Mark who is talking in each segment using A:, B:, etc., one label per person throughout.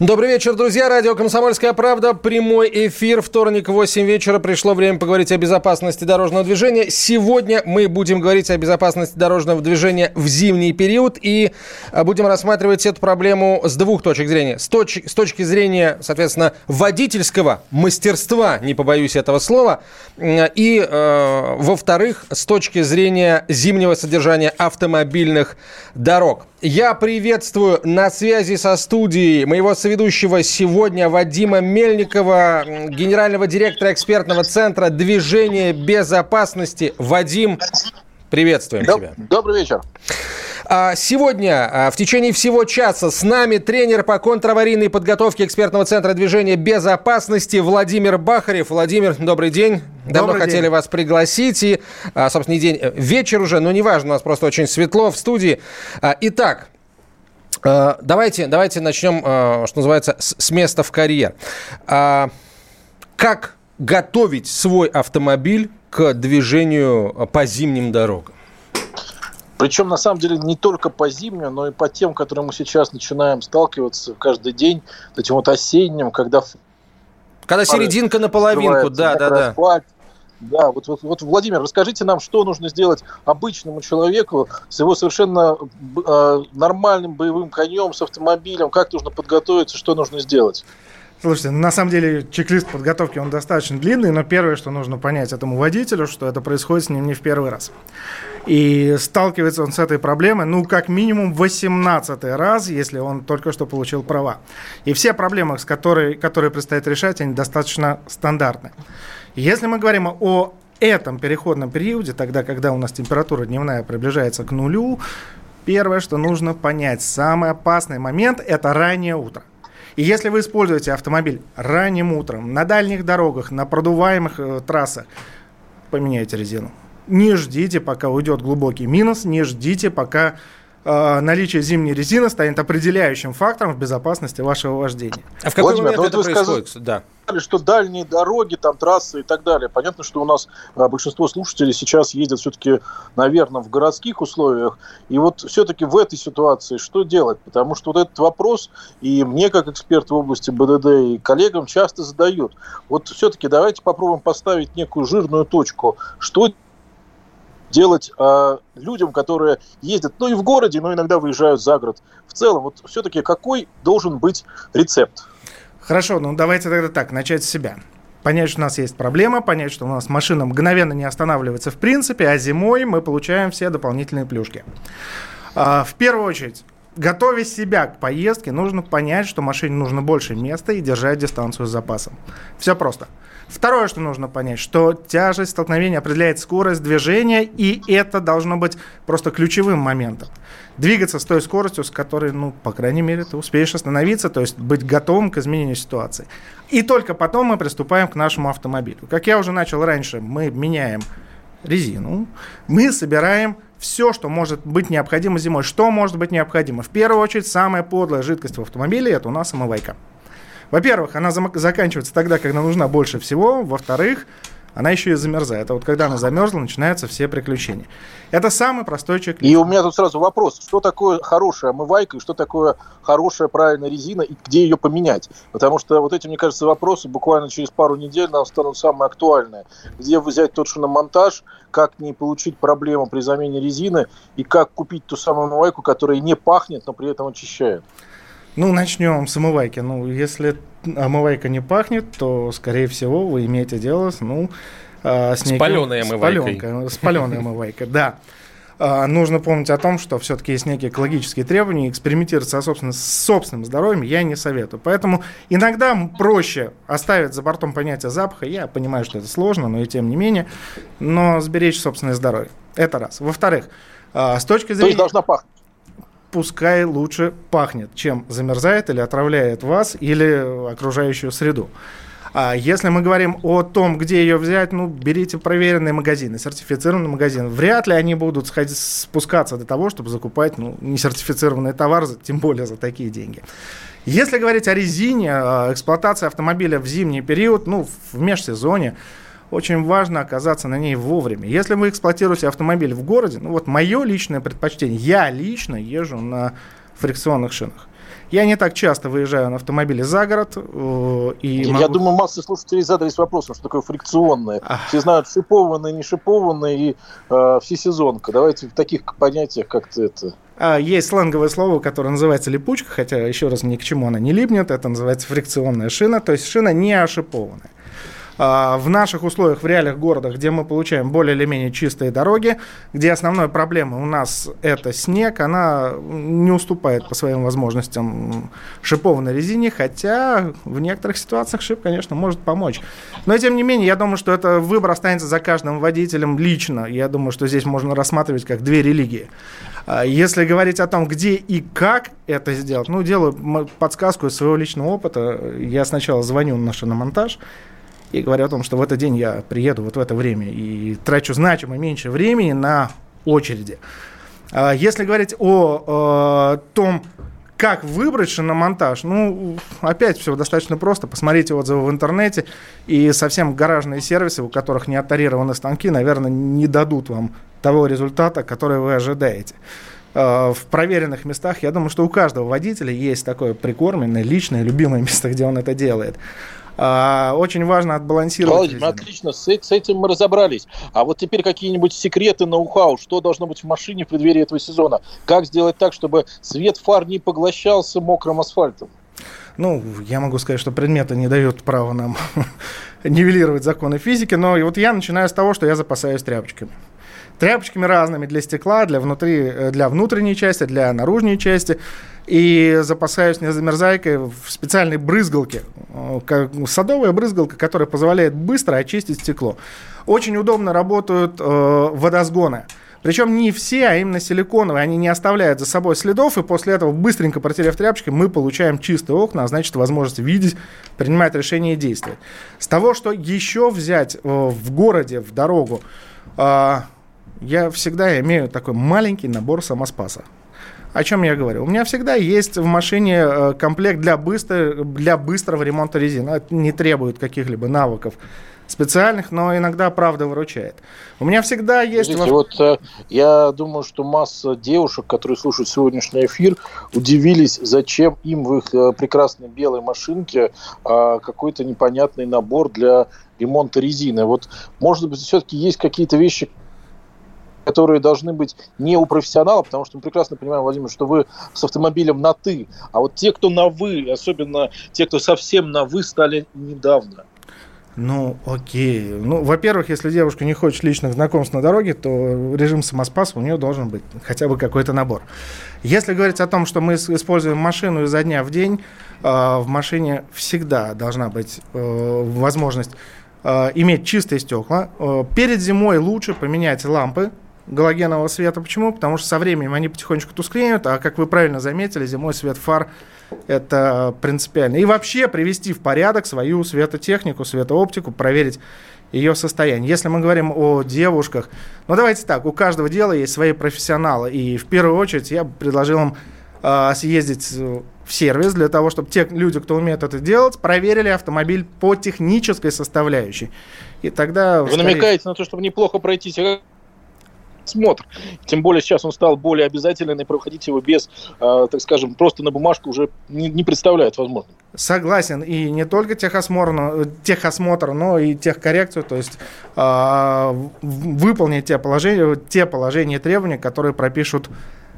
A: Добрый вечер, друзья. Радио «Комсомольская правда». Прямой эфир. Вторник, 8 вечера. Пришло время поговорить о безопасности дорожного движения. Сегодня мы будем говорить о безопасности дорожного движения в зимний период. И а, будем рассматривать эту проблему с двух точек зрения. С, точ- с точки зрения, соответственно, водительского мастерства, не побоюсь этого слова. И, э, во-вторых, с точки зрения зимнего содержания автомобильных дорог. Я приветствую на связи со студией моего соведущего сегодня Вадима Мельникова, генерального директора экспертного центра движения безопасности. Вадим, приветствуем
B: Доб-
A: тебя.
B: Добрый вечер.
A: А, Сегодня а, в течение всего часа с нами тренер по контраварийной подготовке экспертного центра движения безопасности Владимир Бахарев. Владимир, добрый день. Давно
C: Добрый
A: хотели
C: день.
A: вас пригласить. И, а, собственно, день, э, вечер уже, но неважно, у нас просто очень светло в студии. Итак, давайте, давайте начнем, э, что называется, с места в карьер. А, Как готовить свой автомобиль к движению э, по зимним дорогам?
B: Причем, на самом деле, не только по зимним, но и по тем, которые мы сейчас начинаем сталкиваться каждый день, этим вот осенним, когда
A: Когда серединка наполовинку, да, да, да.
B: асфальт. Да, вот, вот, вот, Владимир, расскажите нам, что нужно сделать обычному человеку с его совершенно э, нормальным боевым конем, с автомобилем, как нужно подготовиться, что нужно сделать?
C: Слушайте, ну, на самом деле чек-лист подготовки, он достаточно длинный, но первое, что нужно понять этому водителю, что это происходит с ним не в первый раз. И сталкивается он с этой проблемой, ну, как минимум 18 раз, если он только что получил права. И все проблемы, с которой, которые предстоит решать, они достаточно стандартны. Если мы говорим о этом переходном периоде, тогда, когда у нас температура дневная приближается к нулю, первое, что нужно понять, самый опасный момент – это раннее утро. И если вы используете автомобиль ранним утром, на дальних дорогах, на продуваемых э, трассах, поменяйте резину. Не ждите, пока уйдет глубокий минус, не ждите, пока наличие зимней резины станет определяющим фактором в безопасности вашего вождения.
A: А в какой
B: Владимир,
A: момент
B: вот
A: это
B: вы сказали-
A: происходит? Да.
B: Сказали, что дальние дороги, там трассы и так далее. Понятно, что у нас а, большинство слушателей сейчас ездят все-таки, наверное, в городских условиях. И вот все-таки в этой ситуации что делать? Потому что вот этот вопрос и мне, как эксперту в области БДД, и коллегам часто задают. Вот все-таки давайте попробуем поставить некую жирную точку. Что делать а, людям, которые ездят, ну и в городе, но иногда выезжают за город. В целом, вот все-таки какой должен быть рецепт?
C: Хорошо, ну давайте тогда так, начать с себя. Понять, что у нас есть проблема, понять, что у нас машина мгновенно не останавливается в принципе, а зимой мы получаем все дополнительные плюшки. А, в первую очередь, готовя себя к поездке, нужно понять, что машине нужно больше места и держать дистанцию с запасом. Все просто. Второе, что нужно понять, что тяжесть столкновения определяет скорость движения, и это должно быть просто ключевым моментом. Двигаться с той скоростью, с которой, ну, по крайней мере, ты успеешь остановиться, то есть быть готовым к изменению ситуации. И только потом мы приступаем к нашему автомобилю. Как я уже начал раньше, мы меняем резину, мы собираем все, что может быть необходимо зимой. Что может быть необходимо? В первую очередь, самая подлая жидкость в автомобиле – это у нас омывайка. Во-первых, она заканчивается тогда, когда нужна больше всего. Во-вторых, она еще и замерзает. А вот когда она замерзла, начинаются все приключения. Это самый простой чек
B: И у меня тут сразу вопрос, что такое хорошая омывайка и что такое хорошая правильная резина и где ее поменять? Потому что вот эти, мне кажется, вопросы буквально через пару недель нам станут самые актуальные. Где взять тот шиномонтаж, как не получить проблему при замене резины и как купить ту самую омывайку, которая не пахнет, но при этом очищает.
C: Ну, начнем с омывайки. Ну, если омывайка не пахнет, то, скорее всего, вы имеете дело с, ну, а, с,
A: С палёной омывайкой.
C: С, паленой омывайкой, да. А, Нужно помнить о том, что все-таки есть некие экологические требования, и экспериментировать со собственным, с собственным здоровьем я не советую. Поэтому иногда проще оставить за бортом понятие запаха. Я понимаю, что это сложно, но и тем не менее. Но сберечь собственное здоровье. Это раз. Во-вторых, а, с точки
B: То
C: зрения...
B: есть должна пахнуть.
C: Пускай лучше пахнет, чем замерзает или отравляет вас или окружающую среду. А если мы говорим о том, где ее взять, ну, берите проверенные магазины, сертифицированный магазин. Вряд ли они будут сходить, спускаться до того, чтобы закупать ну, несертифицированный товар, тем более за такие деньги. Если говорить о резине, эксплуатации автомобиля в зимний период, ну, в межсезоне, очень важно оказаться на ней вовремя. Если вы эксплуатируете автомобиль в городе, ну вот мое личное предпочтение, я лично езжу на фрикционных шинах. Я не так часто выезжаю на автомобиле за город. Э, и
B: Я могу... думаю, масса слушателей задались вопросом, что такое фрикционное. Ах. Все знают шипованное, не шипованное и э, всесезонка. Давайте в таких понятиях как-то это...
C: А, есть сленговое слово, которое называется липучка, хотя, еще раз, ни к чему она не липнет. Это называется фрикционная шина, то есть шина не ошипованная. А, в наших условиях, в реалиях города, где мы получаем более или менее чистые дороги, где основная проблема у нас это снег, она не уступает по своим возможностям шипованной резине, хотя в некоторых ситуациях шип, конечно, может помочь. Но, тем не менее, я думаю, что это выбор останется за каждым водителем лично. Я думаю, что здесь можно рассматривать как две религии. А, если говорить о том, где и как это сделать, ну, делаю подсказку из своего личного опыта. Я сначала звоню на шиномонтаж, и говорю о том, что в этот день я приеду вот в это время и трачу значимо меньше времени на очереди. А если говорить о, о том, как выбрать шиномонтаж? Ну, опять все достаточно просто. Посмотрите отзывы в интернете. И совсем гаражные сервисы, у которых не оттарированы станки, наверное, не дадут вам того результата, который вы ожидаете. А, в проверенных местах, я думаю, что у каждого водителя есть такое прикормленное, личное, любимое место, где он это делает. А, очень важно отбалансировать.
B: Владимир, отлично, с, с этим мы разобрались. А вот теперь какие-нибудь секреты ноу-хау, что должно быть в машине в преддверии этого сезона? Как сделать так, чтобы свет фар не поглощался мокрым асфальтом?
C: Ну, я могу сказать, что предметы не дают права нам нивелировать законы физики, но и вот я начинаю с того, что я запасаюсь тряпочками тряпочками разными для стекла, для, внутри, э, для внутренней части, для наружной части. И запасаюсь незамерзайкой в специальной брызгалке. Э, садовая брызгалка, которая позволяет быстро очистить стекло. Очень удобно работают э, водосгоны. Причем не все, а именно силиконовые, они не оставляют за собой следов, и после этого, быстренько протерев тряпочкой, мы получаем чистые окна, а значит, возможность видеть, принимать решения и действовать. С того, что еще взять э, в городе, в дорогу, я всегда имею такой маленький набор самоспаса. О чем я говорю? У меня всегда есть в машине э, комплект для, быстро, для быстрого ремонта резины. Это не требует каких-либо навыков специальных, но иногда правда выручает. У меня всегда есть...
B: Видите, вот э, я думаю, что масса девушек, которые слушают сегодняшний эфир, удивились, зачем им в их э, прекрасной белой машинке какой-то непонятный набор для ремонта резины. Вот, может быть, все-таки есть какие-то вещи, которые должны быть не у профессионала, потому что мы прекрасно понимаем, Владимир, что вы с автомобилем на «ты», а вот те, кто на «вы», особенно те, кто совсем на «вы», стали недавно.
C: Ну, окей. Ну, во-первых, если девушка не хочет личных знакомств на дороге, то режим самоспаса у нее должен быть хотя бы какой-то набор. Если говорить о том, что мы используем машину изо дня в день, э, в машине всегда должна быть э, возможность э, иметь чистые стекла. Э, перед зимой лучше поменять лампы галогенового света. Почему? Потому что со временем они потихонечку тускнеют, а как вы правильно заметили, зимой свет фар это принципиально. И вообще привести в порядок свою светотехнику, светооптику, проверить ее состояние. Если мы говорим о девушках, ну давайте так, у каждого дела есть свои профессионалы. И в первую очередь я бы предложил им э, съездить в сервис для того, чтобы те люди, кто умеет это делать, проверили автомобиль по технической составляющей. И тогда...
B: Вы скорее... намекаете на то, чтобы неплохо пройти смотр. Тем более сейчас он стал более обязательным, и проходить его без, э, так скажем, просто на бумажку уже не, не представляет возможным.
C: Согласен. И не только техосмотр, но, техосмотр, но и техкоррекцию, то есть э, выполнить те положения, те положения и требования, которые пропишут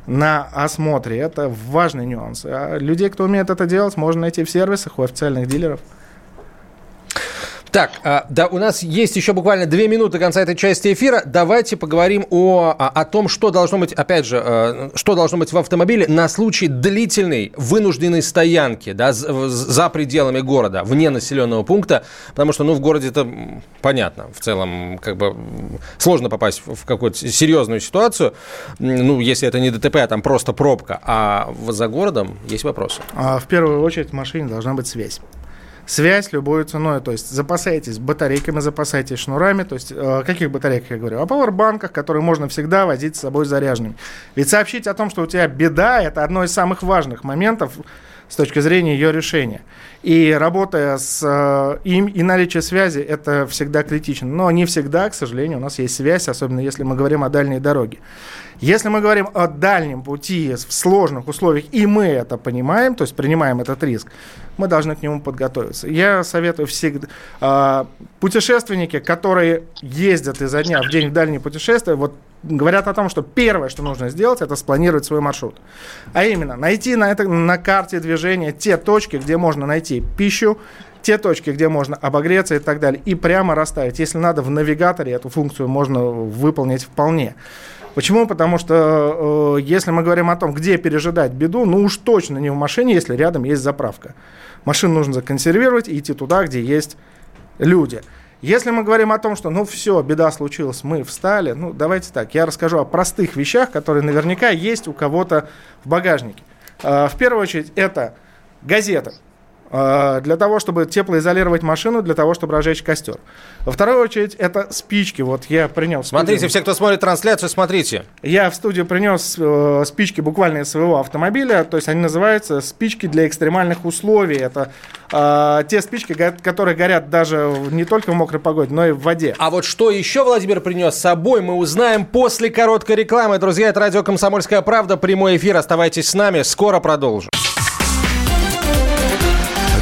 C: на осмотре. Это важный нюанс. А людей, кто умеет это делать, можно найти в сервисах у официальных дилеров.
A: Так, а, да, у нас есть еще буквально две минуты до конца этой части эфира. Давайте поговорим о, о, о том, что должно быть, опять же, э, что должно быть в автомобиле на случай длительной вынужденной стоянки да, за пределами города, вне населенного пункта, потому что, ну, в городе это понятно, в целом, как бы сложно попасть в какую-то серьезную ситуацию, ну, если это не ДТП, а там просто пробка, а за городом есть вопросы.
C: А в первую очередь в машине должна быть связь связь любой ценой. То есть запасайтесь батарейками, запасайтесь шнурами. То есть о каких батарейках я говорю? О пауэрбанках, которые можно всегда возить с собой заряженными. Ведь сообщить о том, что у тебя беда, это одно из самых важных моментов с точки зрения ее решения. И работая с э, им и наличие связи, это всегда критично. Но не всегда, к сожалению, у нас есть связь, особенно если мы говорим о дальней дороге. Если мы говорим о дальнем пути в сложных условиях, и мы это понимаем, то есть принимаем этот риск, мы должны к нему подготовиться. Я советую всегда... Э, путешественники, которые ездят изо дня в день в дальние путешествия, вот говорят о том, что первое, что нужно сделать, это спланировать свой маршрут. А именно, найти на, это, на карте движения те точки, где можно найти пищу, те точки, где можно обогреться и так далее, и прямо расставить. Если надо, в навигаторе эту функцию можно выполнить вполне. Почему? Потому что э, если мы говорим о том, где пережидать беду, ну уж точно не в машине, если рядом есть заправка. Машину нужно законсервировать и идти туда, где есть люди. Если мы говорим о том, что ну все, беда случилась, мы встали, ну давайте так, я расскажу о простых вещах, которые наверняка есть у кого-то в багажнике. А, в первую очередь это газета. А, для того, чтобы теплоизолировать машину, для того, чтобы разжечь костер. Во вторую очередь, это спички. Вот я принес...
A: Смотрите, все, кто смотрит трансляцию, смотрите.
C: Я в студию принес э, спички буквально из своего автомобиля. То есть они называются спички для экстремальных условий. Это э, те спички, которые горят даже не только в мокрой погоде, но и в воде.
A: А вот что еще Владимир принес с собой, мы узнаем после короткой рекламы. Друзья, это радио «Комсомольская правда». Прямой эфир. Оставайтесь с нами. Скоро продолжим.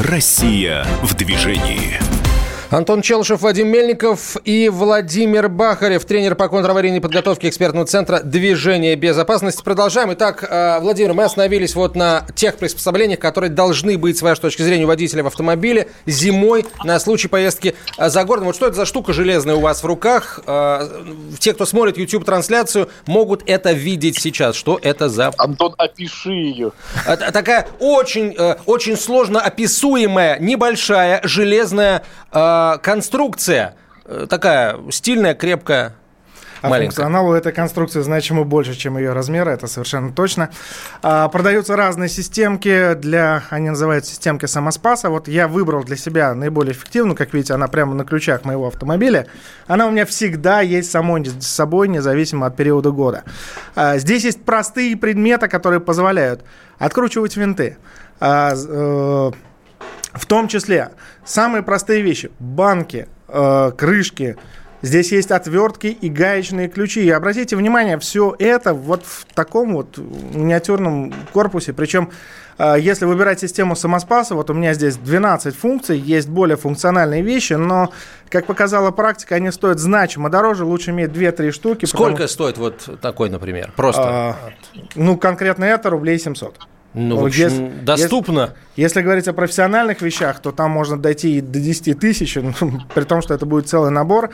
D: Россия в движении.
A: Антон Челшев, Вадим Мельников и Владимир Бахарев, тренер по контраварийной подготовке экспертного центра движения безопасности. Продолжаем. Итак, э, Владимир, мы остановились вот на тех приспособлениях, которые должны быть, с вашей точки зрения, у водителя в автомобиле зимой на случай поездки э, за городом. Вот что это за штука железная у вас в руках? Э, те, кто смотрит YouTube-трансляцию, могут это видеть сейчас. Что это за...
B: Антон, опиши ее.
A: Такая очень, очень сложно описуемая, небольшая железная а, конструкция э, такая стильная, крепкая,
C: а маленькая. функционалу этой конструкции значимо больше, чем ее размеры, это совершенно точно. А, продаются разные системки, для, они называются системки самоспаса. Вот я выбрал для себя наиболее эффективную, как видите, она прямо на ключах моего автомобиля. Она у меня всегда есть самой, с собой, независимо от периода года. А, здесь есть простые предметы, которые позволяют откручивать винты, а, э, в том числе самые простые вещи. Банки, э, крышки. Здесь есть отвертки и гаечные ключи. И обратите внимание, все это вот в таком вот миниатюрном корпусе. Причем, э, если выбирать систему самоспаса, вот у меня здесь 12 функций, есть более функциональные вещи, но, как показала практика, они стоят значимо дороже. Лучше иметь 2-3 штуки.
A: Сколько потому... стоит вот такой, например? Просто. А,
C: ну, конкретно это рублей 700.
A: Ну, в общем, если, доступно.
C: Если, если говорить о профессиональных вещах, то там можно дойти и до 10 тысяч, ну, при том, что это будет целый набор.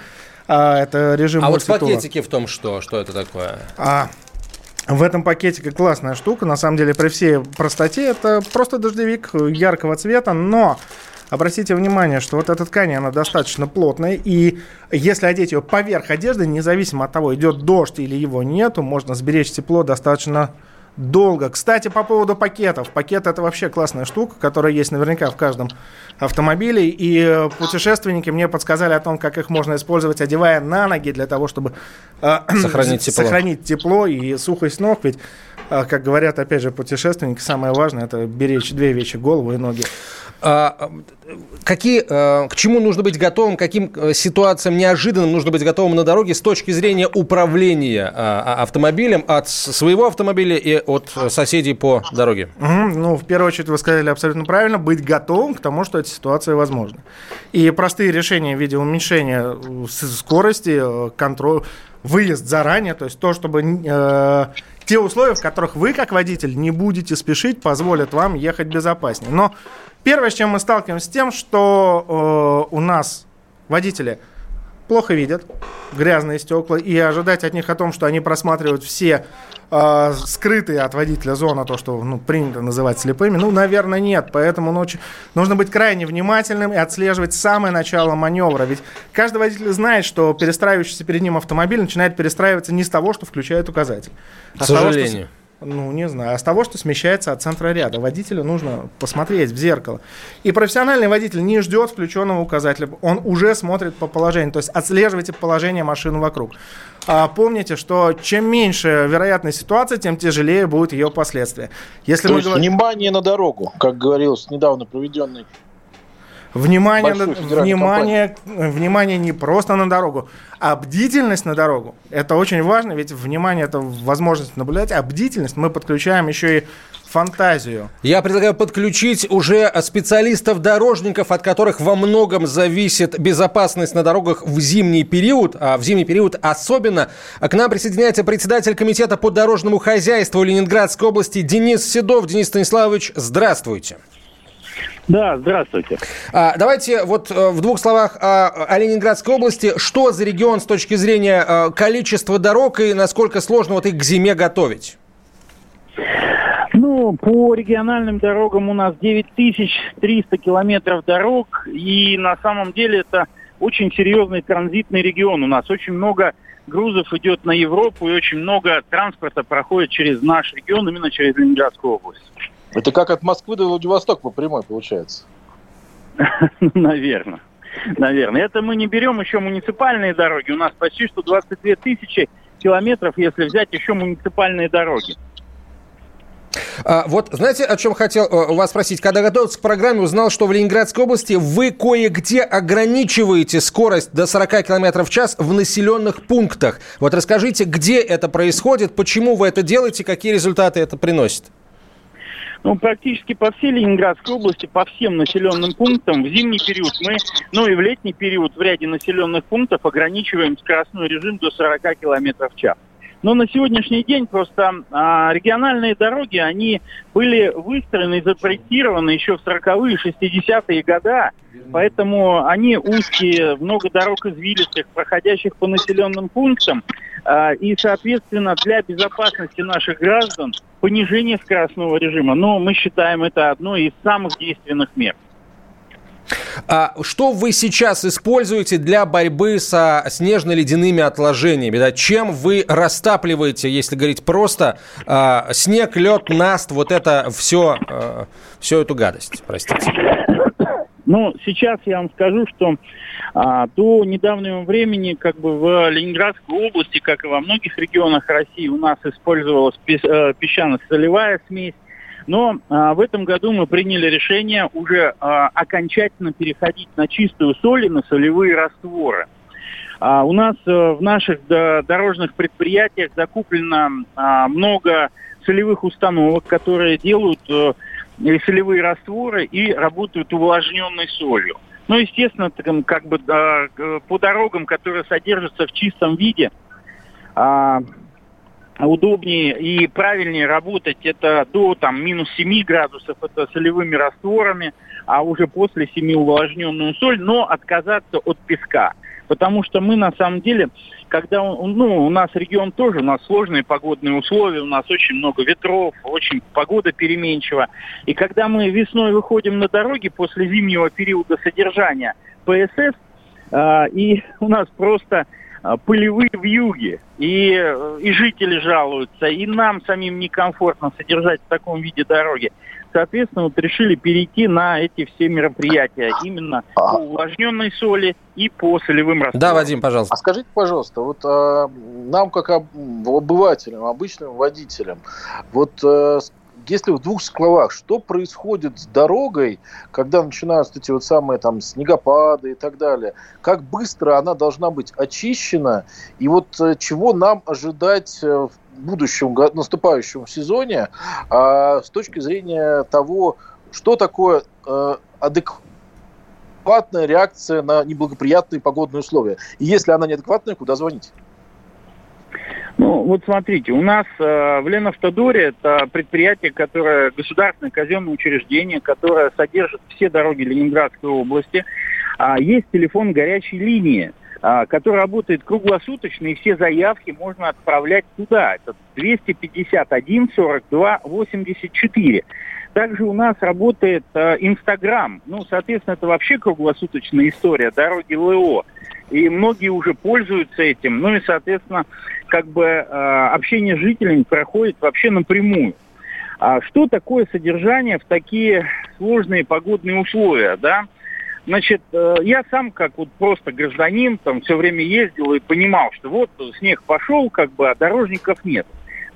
C: А, это режим
A: А вот в пакетике в том что? Что это такое?
C: А, в этом пакетике классная штука. На самом деле, при всей простоте, это просто дождевик яркого цвета, но Обратите внимание, что вот эта ткань, она достаточно плотная, и если одеть ее поверх одежды, независимо от того, идет дождь или его нету, можно сберечь тепло достаточно долго. Кстати, по поводу пакетов. Пакет это вообще классная штука, которая есть наверняка в каждом автомобиле. И э, путешественники мне подсказали о том, как их можно использовать, одевая на ноги для того, чтобы
A: э, сохранить, тепло.
C: сохранить тепло и сухость ног. Ведь, как говорят, опять же, путешественники, самое важное это беречь две вещи, голову и ноги.
A: А, какие, а, к чему нужно быть готовым, каким э, ситуациям неожиданным нужно быть готовым на дороге с точки зрения управления а, автомобилем от своего автомобиля и от соседей по дороге?
C: Угу. Ну, в первую очередь, вы сказали абсолютно правильно, быть готовым к тому, что эта ситуация возможна. И простые решения в виде уменьшения э, скорости, э, контроля, выезд заранее, то есть то, чтобы э, те условия, в которых вы, как водитель, не будете спешить, позволят вам ехать безопаснее. Но первое, с чем мы сталкиваемся, с тем, что э, у нас водители плохо видят грязные стекла, и ожидать от них о том, что они просматривают все э, скрытые от водителя зоны, то, что ну, принято называть слепыми, ну, наверное, нет. Поэтому ночью нужно быть крайне внимательным и отслеживать самое начало маневра. Ведь каждый водитель знает, что перестраивающийся перед ним автомобиль начинает перестраиваться не с того, что включает указатель.
A: А К сожалению. Того, что
C: ну, не знаю, а с того, что смещается от центра ряда. Водителю нужно посмотреть в зеркало. И профессиональный водитель не ждет включенного указателя, он уже смотрит по положению, то есть отслеживайте положение машины вокруг. А помните, что чем меньше вероятность ситуации, тем тяжелее будут ее последствия.
B: Если то мы есть говорим... внимание на дорогу, как говорилось недавно проведенный
C: Внимание, на, внимание, внимание не просто на дорогу, а бдительность на дорогу. Это очень важно, ведь внимание это возможность наблюдать, а бдительность мы подключаем еще и фантазию.
A: Я предлагаю подключить уже специалистов-дорожников, от которых во многом зависит безопасность на дорогах в зимний период, а в зимний период особенно. К нам присоединяется председатель комитета по дорожному хозяйству Ленинградской области Денис Седов. Денис Станиславович, здравствуйте.
E: Да, здравствуйте.
A: А, давайте вот э, в двух словах о, о Ленинградской области. Что за регион с точки зрения э, количества дорог и насколько сложно вот их к зиме готовить?
E: Ну, по региональным дорогам у нас 9300 километров дорог, и на самом деле это очень серьезный транзитный регион. У нас очень много грузов идет на Европу, и очень много транспорта проходит через наш регион, именно через Ленинградскую область.
B: Это как от Москвы до Владивостока по прямой получается.
E: Наверное. Наверное. Это мы не берем еще муниципальные дороги. У нас почти что 22 тысячи километров, если взять еще муниципальные дороги.
A: А, вот знаете, о чем хотел э, вас спросить? Когда готовился к программе, узнал, что в Ленинградской области вы кое-где ограничиваете скорость до 40 км в час в населенных пунктах. Вот расскажите, где это происходит, почему вы это делаете, какие результаты это приносит?
E: Ну, практически по всей Ленинградской области, по всем населенным пунктам в зимний период мы, ну и в летний период в ряде населенных пунктов ограничиваем скоростной режим до 40 км в час. Но на сегодняшний день просто а, региональные дороги, они были выстроены и запроектированы еще в 40-е, 60-е годы, поэтому они узкие, много дорог извилистых, проходящих по населенным пунктам, а, и, соответственно, для безопасности наших граждан понижение скоростного режима, но мы считаем это одной из самых действенных мер.
A: А что вы сейчас используете для борьбы со снежно-ледяными отложениями? Да? Чем вы растапливаете, если говорить просто, а, снег, лед, наст, вот это все, а, всю эту гадость, простите?
E: Ну, сейчас я вам скажу, что а, до недавнего времени как бы в Ленинградской области, как и во многих регионах России, у нас использовалась э, песчано-солевая смесь. Но а, в этом году мы приняли решение уже а, окончательно переходить на чистую соль и на солевые растворы. А, у нас а, в наших да, дорожных предприятиях закуплено а, много солевых установок, которые делают а, солевые растворы и работают увлажненной солью. Ну, естественно, как бы а, по дорогам, которые содержатся в чистом виде, а, удобнее и правильнее работать это до там минус 7 градусов, это солевыми растворами, а уже после 7 увлажненную соль, но отказаться от песка. Потому что мы на самом деле, когда ну, у нас регион тоже, у нас сложные погодные условия, у нас очень много ветров, очень погода переменчива. И когда мы весной выходим на дороги после зимнего периода содержания ПСС, э, и у нас просто а, пылевые вьюги, и, и жители жалуются, и нам самим некомфортно содержать в таком виде дороги. Соответственно, вот решили перейти на эти все мероприятия, именно по увлажненной соли и по солевым растворам.
A: Да, Вадим, пожалуйста.
B: А скажите, пожалуйста, вот а, нам, как обывателям, обычным водителям, вот а, если в двух словах, что происходит с дорогой, когда начинаются эти вот самые там снегопады и так далее, как быстро она должна быть очищена, и вот э, чего нам ожидать э, в будущем наступающем сезоне а, с точки зрения того, что такое а, адекватная реакция на неблагоприятные погодные условия. И если она неадекватная, куда звонить?
E: Ну, вот смотрите, у нас э, в Ленавтодоре это предприятие, которое государственное казенное учреждение, которое содержит все дороги Ленинградской области. А, есть телефон горячей линии, а, который работает круглосуточно, и все заявки можно отправлять туда. Это 251 42 84. Также у нас работает э, Инстаграм. ну, соответственно, это вообще круглосуточная история, дороги ЛО. И многие уже пользуются этим. Ну и, соответственно, как бы э, общение с жителями проходит вообще напрямую. А что такое содержание в такие сложные погодные условия, да? Значит, э, я сам как вот просто гражданин там все время ездил и понимал, что вот снег пошел, как бы, а дорожников нет.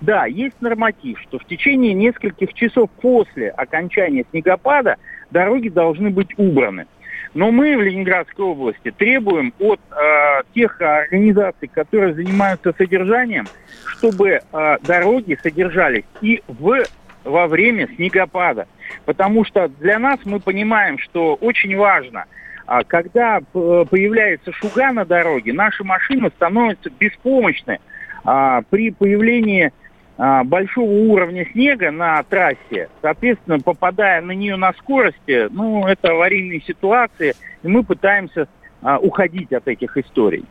E: Да, есть норматив, что в течение нескольких часов после окончания снегопада дороги должны быть убраны. Но мы в Ленинградской области требуем от э, тех организаций, которые занимаются содержанием, чтобы э, дороги содержались и в, во время снегопада. Потому что для нас мы понимаем, что очень важно, э, когда появляется шуга на дороге, наши машины становятся беспомощны э, при появлении а, большого уровня снега на трассе, соответственно, попадая на нее на скорости, ну, это аварийные ситуации, и мы пытаемся а, уходить от этих историй.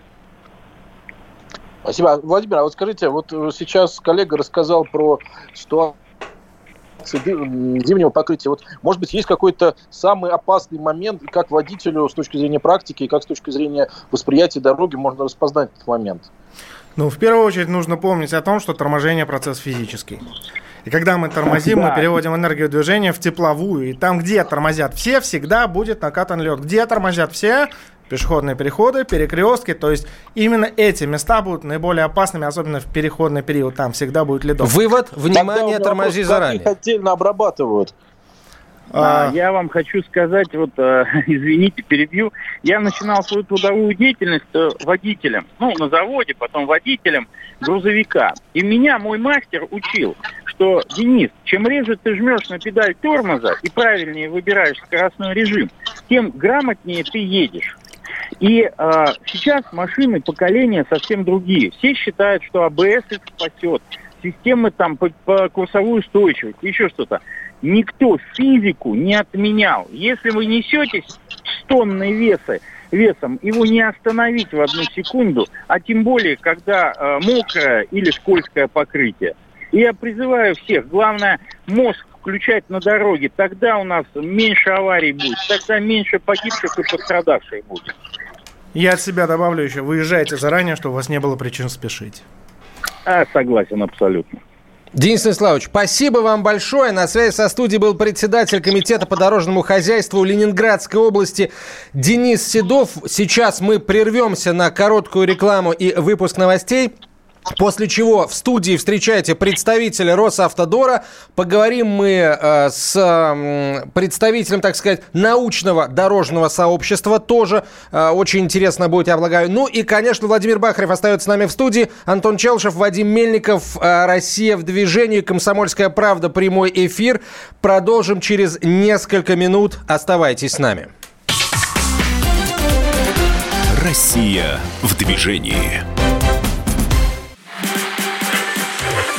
B: Спасибо. Владимир, а вот скажите, вот сейчас коллега рассказал про ситуацию зимнего покрытия. Вот, может быть, есть какой-то самый опасный момент, как водителю с точки зрения практики, и как с точки зрения восприятия дороги можно распознать этот момент?
C: Ну, в первую очередь нужно помнить о том, что торможение процесс физический. И когда мы тормозим, да. мы переводим энергию движения в тепловую. И там, где тормозят все, всегда будет накатан лед. Где тормозят все, пешеходные переходы, перекрестки. То есть именно эти места будут наиболее опасными, особенно в переходный период. Там всегда будет ледок.
A: Вывод, внимание, тормози заранее. Их
B: отдельно обрабатывают.
E: А... Я вам хочу сказать, вот, э, извините, перебью. Я начинал свою трудовую деятельность э, водителем, ну, на заводе, потом водителем грузовика. И меня мой мастер учил, что, Денис, чем реже ты жмешь на педаль тормоза и правильнее выбираешь скоростной режим, тем грамотнее ты едешь. И э, сейчас машины поколения совсем другие. Все считают, что АБС их спасет, системы там по, по курсовую устойчивость, еще что-то никто физику не отменял. Если вы несетесь с тонной веса, весом, его не остановить в одну секунду, а тем более, когда э, мокрое или скользкое покрытие. И я призываю всех, главное, мозг включать на дороге, тогда у нас меньше аварий будет, тогда меньше погибших и пострадавших будет.
C: Я от себя добавлю еще, выезжайте заранее, чтобы у вас не было причин спешить.
E: А, согласен абсолютно.
A: Денис Станиславович, спасибо вам большое. На связи со студией был председатель Комитета по дорожному хозяйству Ленинградской области Денис Седов. Сейчас мы прервемся на короткую рекламу и выпуск новостей. После чего в студии встречаете представителя Росавтодора. Поговорим мы э, с э, представителем, так сказать, научного дорожного сообщества. Тоже э, очень интересно будет, я полагаю. Ну и, конечно, Владимир Бахарев остается с нами в студии. Антон Челшев, Вадим Мельников, э, Россия в движении, Комсомольская правда, прямой эфир. Продолжим через несколько минут. Оставайтесь с нами.
D: Россия в движении.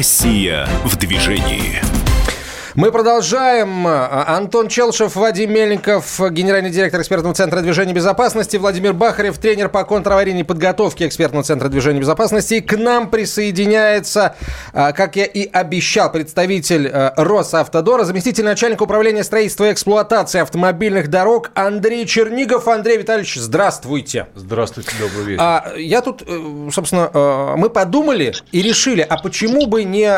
D: Россия в движении.
A: Мы продолжаем. Антон Челшев, Вадим Мельников, генеральный директор экспертного центра движения безопасности, Владимир Бахарев, тренер по контраварийной подготовке экспертного центра движения безопасности. И к нам присоединяется, а, как я и обещал, представитель а, Росавтодора, заместитель начальника управления строительства и эксплуатации автомобильных дорог Андрей Чернигов. Андрей Витальевич, здравствуйте.
F: Здравствуйте, добрый вечер.
A: А, я тут, э, собственно, э, мы подумали и решили, а почему бы не...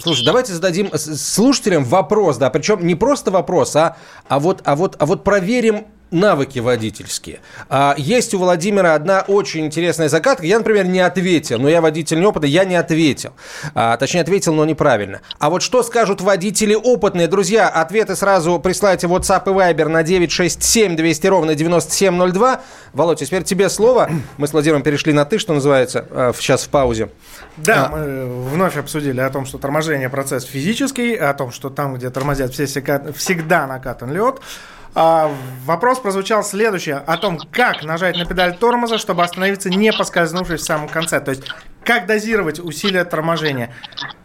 A: Слушай, давайте зададим слушателям вопрос, да, причем не просто вопрос, а, а, вот, а, вот, а вот проверим навыки водительские. А, есть у Владимира одна очень интересная загадка. Я, например, не ответил, но я водитель неопытный, я не ответил. А, точнее, ответил, но неправильно. А вот что скажут водители опытные? Друзья, ответы сразу присылайте в WhatsApp и Viber на 967 200 ровно 9702. Володь, теперь тебе слово. Мы с Владимиром перешли на «ты», что называется, а, сейчас в паузе.
C: Да, а... мы вновь обсудили о том, что торможение процесс физический, о том, что там, где тормозят, все всегда накатан лед. А, вопрос прозвучал следующий, о том, как нажать на педаль тормоза, чтобы остановиться, не поскользнувшись в самом конце. То есть, как дозировать усилия торможения.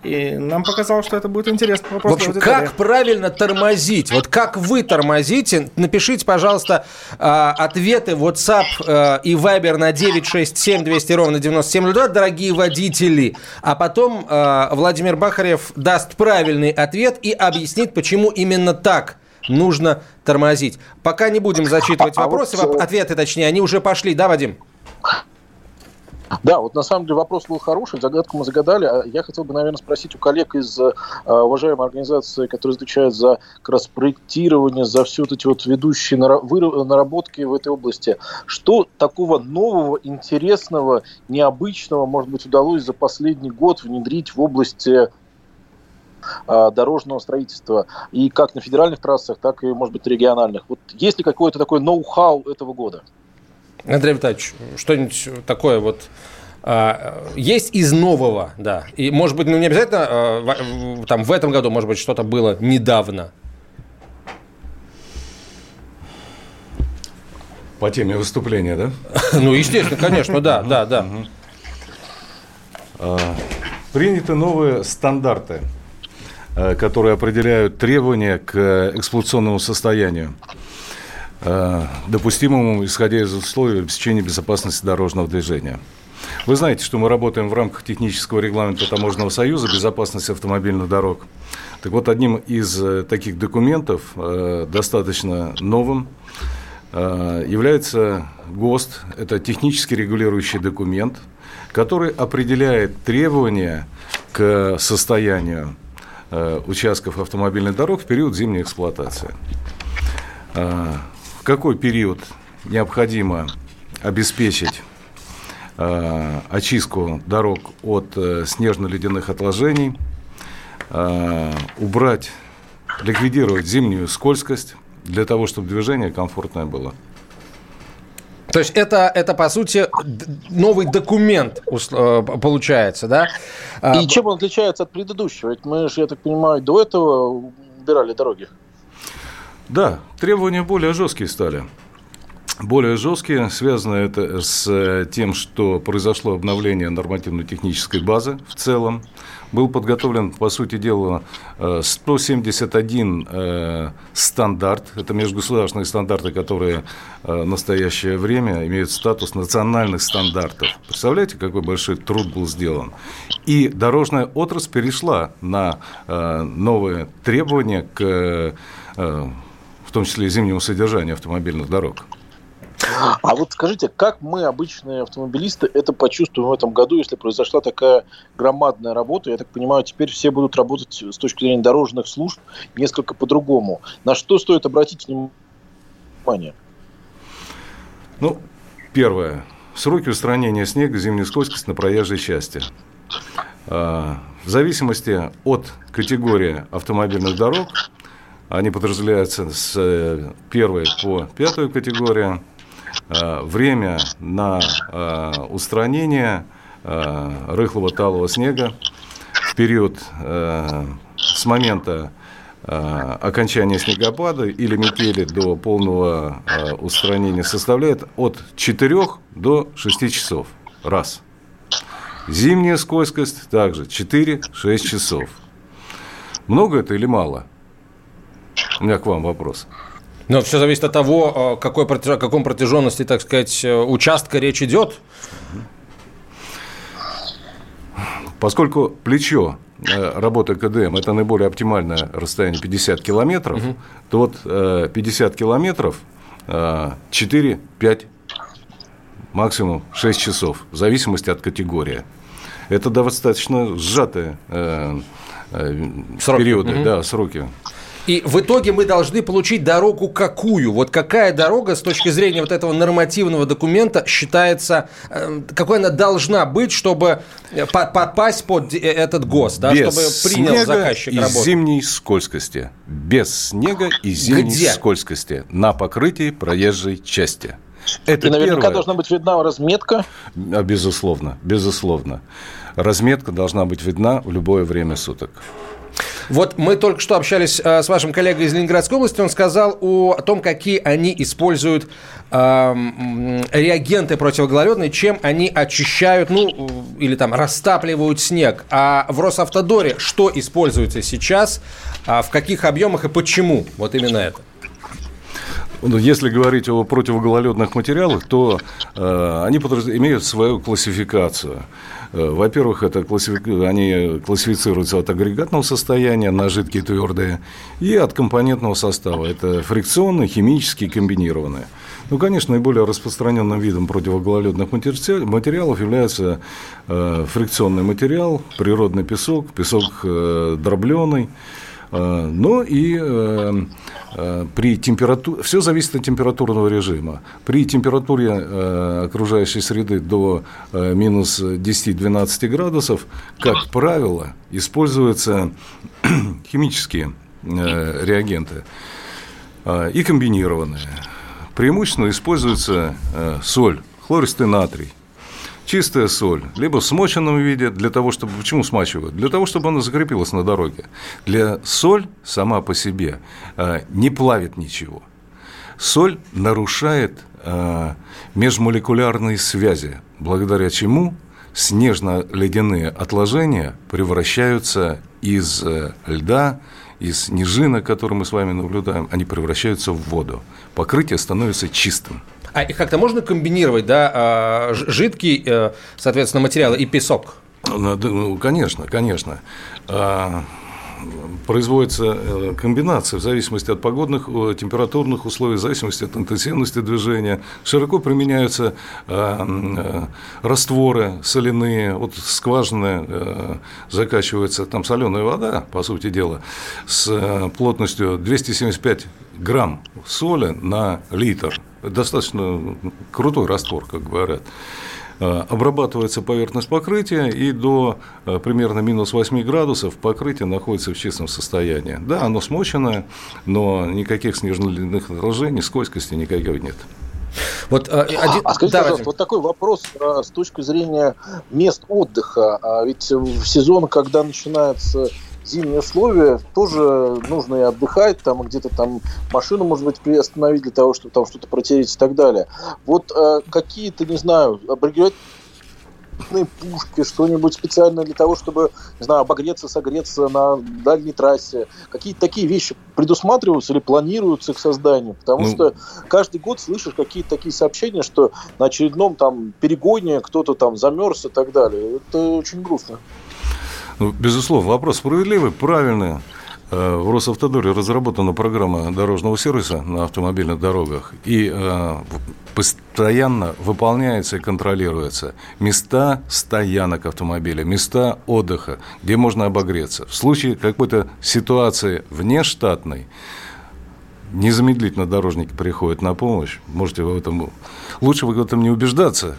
C: И нам показалось, что это будет интересно.
A: Вопрос в общем, как правильно тормозить? Вот как вы тормозите? Напишите, пожалуйста, а, ответы WhatsApp а, и Viber на 967 200 ровно 9702, дорогие водители. А потом а, Владимир Бахарев даст правильный ответ и объяснит, почему именно так нужно тормозить. Пока не будем зачитывать а, вопросы, а вот, ответы точнее, они уже пошли, да, Вадим?
B: Да, вот на самом деле вопрос был хороший, загадку мы загадали. А я хотел бы, наверное, спросить у коллег из э, уважаемой организации, которая отвечает за как раз проектирование, за все вот эти вот ведущие наработки в этой области. Что такого нового, интересного, необычного, может быть, удалось за последний год внедрить в области дорожного строительства и как на федеральных трассах, так и, может быть, региональных. Вот есть ли какое-то такое ноу-хау этого года?
A: Андрей Витальевич, что-нибудь такое вот а, есть из нового, да. И, может быть, ну не обязательно а, там в этом году, может быть, что-то было недавно.
G: По теме выступления, да?
A: Ну, естественно, конечно, да, да, да.
G: Приняты новые стандарты которые определяют требования к эксплуатационному состоянию, э, допустимому, исходя из условий обеспечения безопасности дорожного движения. Вы знаете, что мы работаем в рамках технического регламента Таможенного союза безопасности автомобильных дорог. Так вот, одним из э, таких документов, достаточно новым, является ГОСТ. Это технически регулирующий документ, который определяет требования к состоянию Э, участков автомобильных дорог в период зимней эксплуатации. Э, в какой период необходимо обеспечить э, очистку дорог от снежно-ледяных отложений, убрать, ликвидировать зимнюю скользкость для того, чтобы движение комфортное было.
A: То есть это, это по сути, новый документ получается, да?
B: А, И чем он отличается от предыдущего? Ведь мы же, я так понимаю, до этого убирали дороги.
G: Да, требования более жесткие стали. Более жесткие, связано это с тем, что произошло обновление нормативно-технической базы в целом был подготовлен, по сути дела, 171 э, э, стандарт. Это межгосударственные стандарты, которые э, в настоящее время имеют статус национальных стандартов. Представляете, какой большой труд был сделан? И дорожная отрасль перешла на новые требования к в том числе и зимнему содержанию автомобильных дорог.
B: А вот скажите, как мы, обычные автомобилисты, это почувствуем в этом году, если произошла такая громадная работа? Я так понимаю, теперь все будут работать с точки зрения дорожных служб несколько по-другому. На что стоит обратить внимание?
G: Ну, первое. Сроки устранения снега, зимней скользкости на проезжей части. А, в зависимости от категории автомобильных дорог, они подразделяются с э, первой по пятую категорию, время на э, устранение э, рыхлого талого снега в период с момента окончания снегопада или метели до полного устранения составляет от 4 до 6 часов. Раз. Зимняя скользкость также 4-6 часов. Много это или мало? У меня к вам вопрос.
A: Но все зависит от того, э, какой, о каком протяженности, так сказать, э, участка речь идет.
G: Поскольку плечо э, работы КДМ это наиболее оптимальное расстояние 50 километров, угу. то вот 50 километров 4-5 максимум 6 часов, в зависимости от категории. Это достаточно сжатые э, э, сроки. периоды, угу. да, сроки.
A: И в итоге мы должны получить дорогу какую? Вот какая дорога с точки зрения вот этого нормативного документа считается, э, какой она должна быть, чтобы э, попасть под э, этот ГОСТ, да,
G: Без
A: чтобы принял
G: снега
A: заказчик
G: и
A: работу?
G: зимней скользкости. Без снега и зимней
A: Где?
G: скользкости на покрытии проезжей части. Это
B: и наверняка
G: первое.
B: должна быть видна разметка.
G: А, Безусловно, безусловно. Разметка должна быть видна в любое время суток.
A: Вот мы только что общались э, с вашим коллегой из Ленинградской области. Он сказал о, о том, какие они используют э, реагенты противогололедные, чем они очищают, ну, или там растапливают снег. А в Росавтодоре что используется сейчас, а в каких объемах и почему? Вот именно это.
G: Ну, Если говорить о противогололедных материалах, то э, они имеют свою классификацию. Э, Во-первых, это классифи- они классифицируются от агрегатного состояния на жидкие и твердые и от компонентного состава. Это фрикционные, химические, комбинированные. Ну, конечно, наиболее распространенным видом противогололедных матери- материалов является э, фрикционный материал, природный песок, песок э, дробленый. Э, Но и э, э, при температуре, все зависит от температурного режима. При температуре окружающей среды до минус 10-12 градусов, как правило, используются химические реагенты и комбинированные. Преимущественно используется соль, хлористый натрий, чистая соль, либо в смоченном виде, для того, чтобы... Почему смачивают? Для того, чтобы она закрепилась на дороге. Для соль сама по себе э, не плавит ничего. Соль нарушает э, межмолекулярные связи, благодаря чему снежно-ледяные отложения превращаются из э, льда, из снежинок, которые мы с вами наблюдаем, они превращаются в воду. Покрытие становится чистым.
A: А и как-то можно комбинировать, да, а, жидкий, э, соответственно, материал и песок?
G: Ну, ну, Конечно, конечно. Производится э, комбинация в зависимости от погодных, э, температурных условий, в зависимости от интенсивности движения. Широко применяются э, растворы соляные, вот скважины закачивается, там соленая вода, по сути дела, с плотностью 275 грамм соли на литр. Достаточно крутой раствор, как говорят. Э, Обрабатывается поверхность покрытия, и до э, примерно минус 8 градусов покрытие находится в чистом состоянии. Да, оно смоченное, но никаких снежно-ледяных отражений, скользкости никакой нет.
A: Вот э, один...
B: А скажите,
A: да,
B: пожалуйста, вот такой вопрос а, с точки зрения мест отдыха. А ведь в сезон, когда начинается зимние условия, тоже нужно и отдыхать, там где-то там машину, может быть, приостановить для того, чтобы там что-то протереть и так далее. Вот а, какие-то, не знаю, аборигенные пушки, что-нибудь специальное для того, чтобы, не знаю, обогреться, согреться на дальней трассе. Какие-то такие вещи предусматриваются или планируются к созданию? Потому
G: Ну,
B: что каждый год слышишь какие-то такие сообщения, что на очередном там перегоне кто-то там замерз и так далее. Это очень грустно.
G: Ну, безусловно, вопрос справедливый, правильный. Э, В Росавтодоре разработана программа дорожного сервиса на автомобильных дорогах, и э, постоянно выполняется и контролируется места стоянок автомобиля, места отдыха, где можно обогреться. В случае какой-то ситуации внештатной, незамедлительно дорожники приходят на помощь. Можете в этом... Лучше в этом не убеждаться,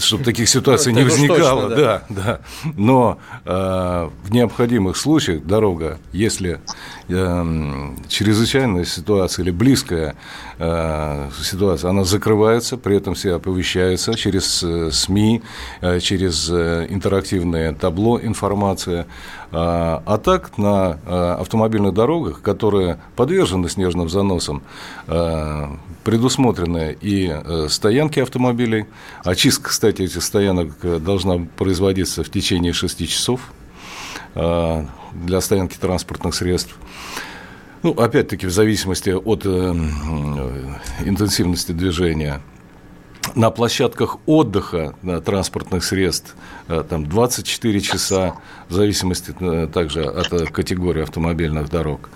G: чтобы таких ситуаций
A: Ну,
G: не
A: уж
G: возникало. да. Да, Но э, в необходимых случаях дорога, если э, чрезвычайная ситуация или близкая э, ситуация, она закрывается, при этом все оповещается через СМИ, через интерактивное табло информация. А так на автомобильных дорогах, которые подвержены снежным заносам, предусмотрены и э, стоянки автомобилей. Очистка, кстати, этих стоянок э, должна производиться в течение 6 часов э, для стоянки транспортных средств. Ну, опять-таки, в зависимости от э, интенсивности движения. На площадках отдыха на транспортных средств там 24 часа, в зависимости также от категории автомобильных дорог.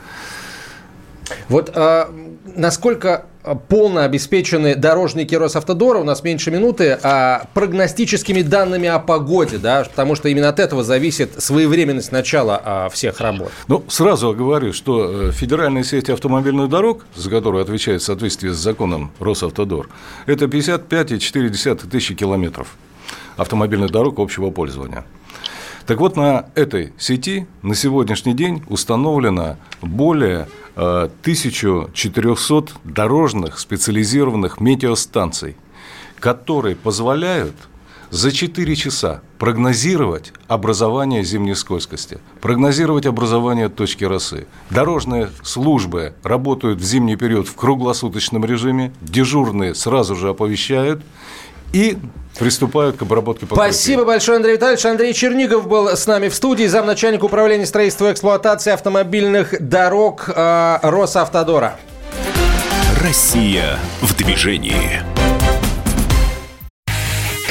A: Вот а, насколько полно обеспечены дорожники Росавтодора, у нас меньше минуты, а, прогностическими данными о погоде, да, потому что именно от этого зависит своевременность начала а, всех работ.
G: Ну, сразу говорю, что э, федеральная сеть автомобильных дорог, за которую отвечает в соответствии с законом Росавтодор, это 55,4 тысячи километров автомобильных дорог общего пользования. Так вот, на этой сети на сегодняшний день установлено более 1400 э, дорожных специализированных метеостанций, которые позволяют за 4 часа прогнозировать образование зимней скользкости, прогнозировать образование точки росы. Дорожные службы работают в зимний период в круглосуточном режиме, дежурные сразу же оповещают, и приступают к обработке
A: покрытия. Спасибо большое, Андрей Витальевич. Андрей Чернигов был с нами в студии, замначальник управления строительства и эксплуатации автомобильных дорог э, Росавтодора.
D: Россия в движении.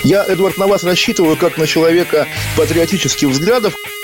F: Я, Эдвард, на вас рассчитываю как на человека патриотических взглядов.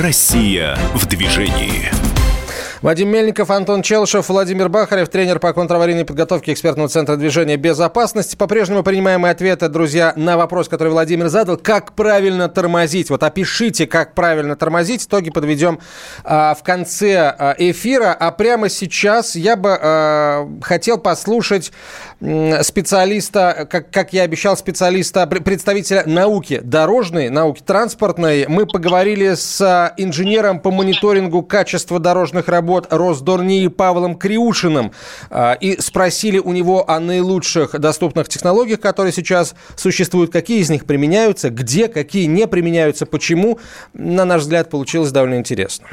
D: Россия в движении.
A: Вадим Мельников, Антон Челшев, Владимир Бахарев, тренер по контраварийной подготовке экспертного центра движения безопасности. По-прежнему принимаем ответы, друзья, на вопрос, который Владимир задал. Как правильно тормозить? Вот опишите, как правильно тормозить. Итоги подведем а, в конце а, эфира. А прямо сейчас я бы а, хотел послушать специалиста, как, как я обещал, специалиста, представителя науки дорожной, науки транспортной. Мы поговорили с инженером по мониторингу качества дорожных работ Росдорнии Павлом Криушиным а, и спросили у него о наилучших доступных технологиях, которые сейчас существуют, какие из них применяются, где, какие не применяются, почему. На наш взгляд, получилось довольно интересно.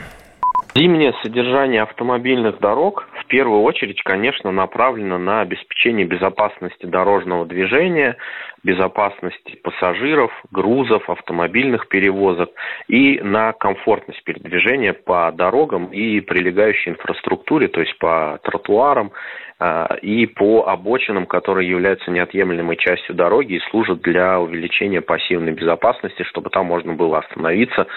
H: Зимнее содержание автомобильных дорог первую очередь, конечно, направлено на обеспечение безопасности дорожного движения, безопасности пассажиров, грузов, автомобильных перевозок и на комфортность передвижения по дорогам и прилегающей инфраструктуре, то есть по тротуарам а, и по обочинам, которые являются неотъемлемой частью дороги и служат для увеличения пассивной безопасности, чтобы там можно было остановиться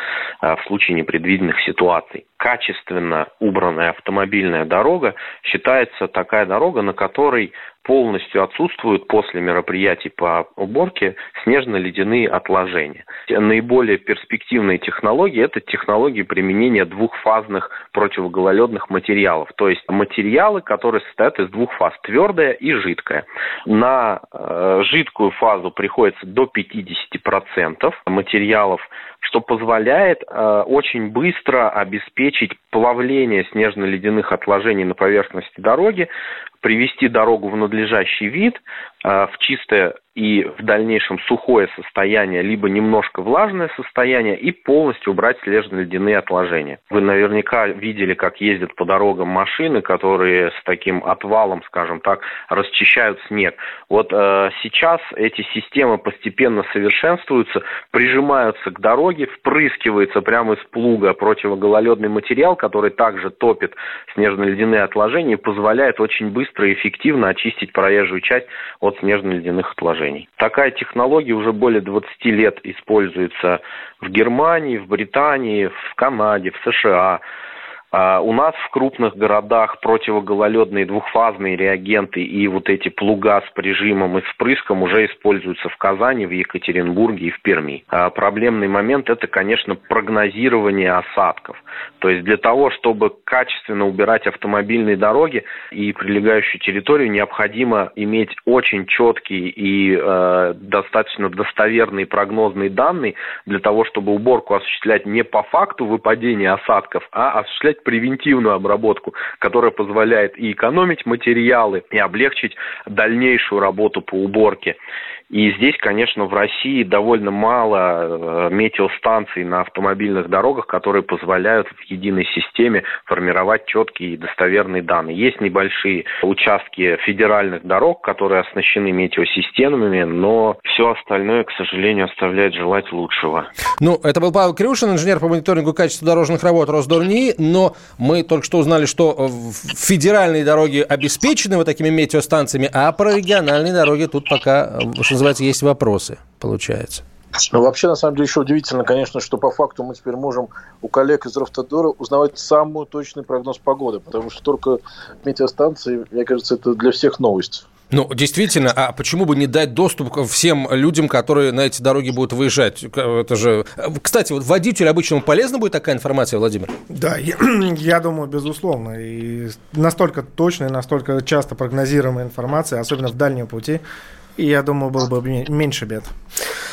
H: а, в случае непредвиденных ситуаций. Качественно убранная автомобильная дорога считается такая дорога, на которой полностью отсутствуют после мероприятий по уборке снежно-ледяные отложения. Наиболее перспективные технологии – это технологии применения двухфазных противогололедных материалов, то есть материалы, которые состоят из двух фаз – твердая и жидкая. На э, жидкую фазу приходится до 50% материалов, что позволяет э, очень быстро обеспечить плавление снежно-ледяных отложений на поверхности дороги, привести дорогу в надлежащий вид, в чистое и в дальнейшем сухое состояние, либо немножко влажное состояние, и полностью убрать снежно-ледяные отложения. Вы наверняка видели, как ездят по дорогам машины, которые с таким отвалом, скажем так, расчищают снег. Вот э, сейчас эти системы постепенно совершенствуются, прижимаются к дороге, впрыскивается прямо из плуга противогололедный материал, который также топит снежно-ледяные отложения и позволяет очень быстро и эффективно очистить проезжую часть от снежно-ледяных отложений. Такая технология уже более 20 лет используется в Германии, в Британии, в Канаде, в США. А у нас в крупных городах противогололедные двухфазные реагенты и вот эти плуга с прижимом и впрыском уже используются в Казани, в Екатеринбурге и в Перми. А проблемный момент – это, конечно, прогнозирование осадков. То есть для того, чтобы качественно убирать автомобильные дороги и прилегающую территорию, необходимо иметь очень четкие и э, достаточно достоверные прогнозные данные для того, чтобы уборку осуществлять не по факту выпадения осадков, а осуществлять превентивную обработку, которая позволяет и экономить материалы, и облегчить дальнейшую работу по уборке. И здесь, конечно, в России довольно мало э, метеостанций на автомобильных дорогах, которые позволяют в единой системе формировать четкие и достоверные данные. Есть небольшие участки федеральных дорог, которые оснащены метеосистемами, но все остальное, к сожалению, оставляет желать лучшего.
A: Ну, это был Павел Крюшин, инженер по мониторингу качества дорожных работ Росдорнии, но мы только что узнали, что федеральные дороги обеспечены вот такими метеостанциями, а про региональные дороги тут пока, что называется, есть вопросы, получается.
B: Ну, вообще, на самом деле, еще удивительно, конечно, что по факту мы теперь можем у коллег из Ровтодора узнавать самый точный прогноз погоды, потому что только метеостанции, мне кажется, это для всех новость.
A: Ну, действительно, а почему бы не дать доступ ко всем людям, которые на эти дороги будут выезжать? Это же... Кстати, вот водителю обычному полезна будет такая информация, Владимир?
C: Да, я, я думаю, безусловно. И настолько точная, настолько часто прогнозируемая информация, особенно в дальнем пути, и я думаю, было бы меньше бед.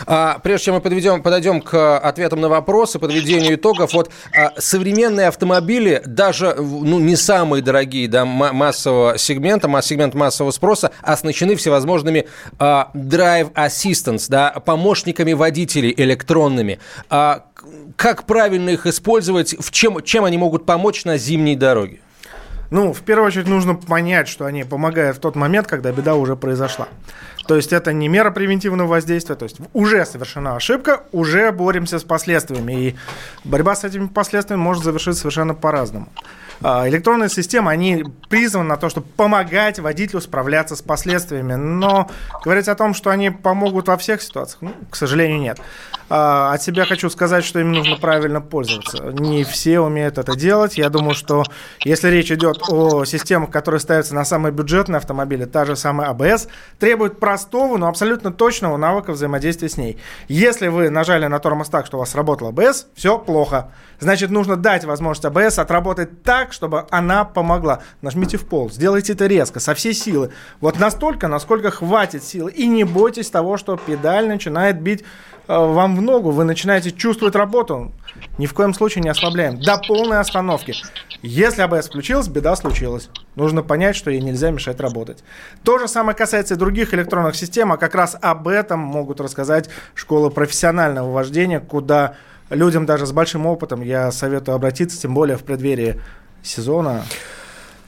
A: А, прежде чем мы подведем, подойдем к ответам на вопросы, подведению итогов, вот а, современные автомобили, даже ну, не самые дорогие да, массового сегмента, сегмент массового спроса, оснащены всевозможными а, Drive Assistance, да, помощниками водителей электронными. А, как правильно их использовать, в чем, чем они могут помочь на зимней дороге?
C: Ну, в первую очередь нужно понять, что они помогают в тот момент, когда беда уже произошла. То есть это не мера превентивного воздействия, то есть уже совершена ошибка, уже боремся с последствиями. И борьба с этими последствиями может завершиться совершенно по-разному. А, электронные системы, они призваны на то, чтобы помогать водителю справляться с последствиями. Но говорить о том, что они помогут во всех ситуациях, ну, к сожалению, нет. А, от себя хочу сказать, что им нужно правильно пользоваться. Не все умеют это делать. Я думаю, что если речь идет о системах, которые ставятся на самые бюджетные автомобили, та же самая АБС, требует простого, но абсолютно точного навыка взаимодействия с ней. Если вы нажали на тормоз так, что у вас сработал АБС, все плохо. Значит, нужно дать возможность АБС отработать так, чтобы она помогла. Нажмите в пол, сделайте это резко, со всей силы. Вот настолько, насколько хватит силы. И не бойтесь того, что педаль начинает бить вам в ногу, вы начинаете чувствовать работу. Ни в коем случае не ослабляем. До полной остановки. Если АБС включилась, беда случилась. Нужно понять, что ей нельзя мешать работать. То же самое касается и других электронных систем, а как раз об этом могут рассказать школы профессионального вождения, куда людям даже с большим опытом я советую обратиться, тем более в преддверии сезона.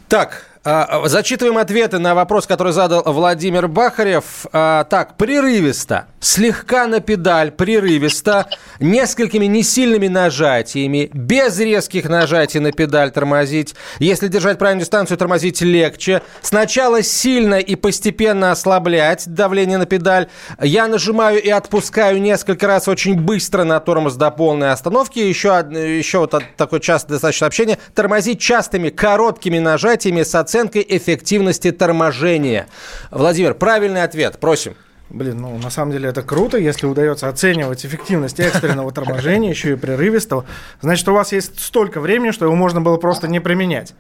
A: Так, зачитываем ответы на вопрос, который задал Владимир Бахарев. А, так, прерывисто, слегка на педаль, прерывисто, несколькими несильными нажатиями, без резких нажатий на педаль тормозить. Если держать правильную дистанцию, тормозить легче. Сначала сильно и постепенно ослаблять давление на педаль. Я нажимаю и отпускаю несколько раз очень быстро на тормоз до полной остановки. Еще, еще вот такое частое достаточно сообщение. Тормозить частыми короткими нажатиями с оценкой эффективности торможения. Владимир, правильный ответ, просим.
C: Блин, ну на самом деле это круто, если удается оценивать эффективность экстренного торможения, еще и прерывистого. Значит, у вас есть столько времени, что его можно было просто не применять.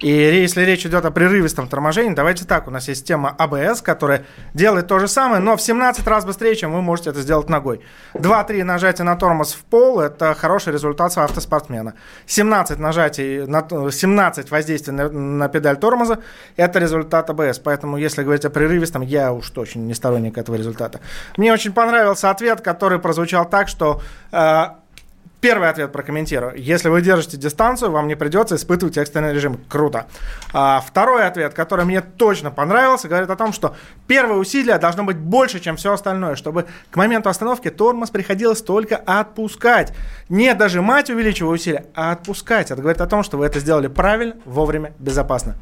C: И если речь идет о прерывистом торможении, давайте так, у нас есть система ABS, которая делает то же самое, но в 17 раз быстрее, чем вы можете это сделать ногой. 2-3 нажатия на тормоз в пол – это хороший результат автоспортсмена. 17 нажатий, на, 17 воздействий на, на педаль тормоза – это результат ABS. Поэтому, если говорить о прерывистом, я уж точно не сторонник этого результата. Мне очень понравился ответ, который прозвучал так, что э, Первый ответ прокомментирую. Если вы держите дистанцию, вам не придется испытывать экстренный режим. Круто. А, второй ответ, который мне точно понравился, говорит о том, что первое усилие должно быть больше, чем все остальное, чтобы к моменту остановки тормоз приходилось только отпускать. Не дожимать, увеличивая усилие, а отпускать. Это говорит о том, что вы это сделали правильно, вовремя, безопасно.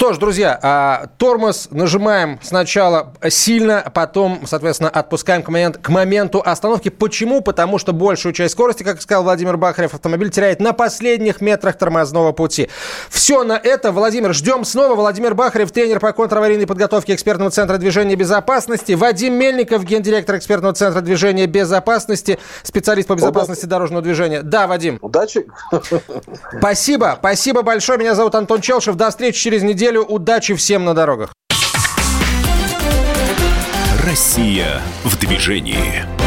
A: Что ж, друзья, а, тормоз нажимаем сначала сильно, потом, соответственно, отпускаем к, момент, к моменту остановки. Почему? Потому что большую часть скорости, как сказал Владимир Бахарев, автомобиль теряет на последних метрах тормозного пути. Все на это, Владимир, ждем снова. Владимир Бахарев, тренер по контраварийной подготовке экспертного центра движения безопасности. Вадим Мельников, гендиректор экспертного центра движения безопасности, специалист по безопасности дорожного движения. Да, Вадим.
B: Удачи.
A: Спасибо, спасибо большое. Меня зовут Антон Челшев. До встречи через неделю. Удачи всем на дорогах.
D: Россия в движении.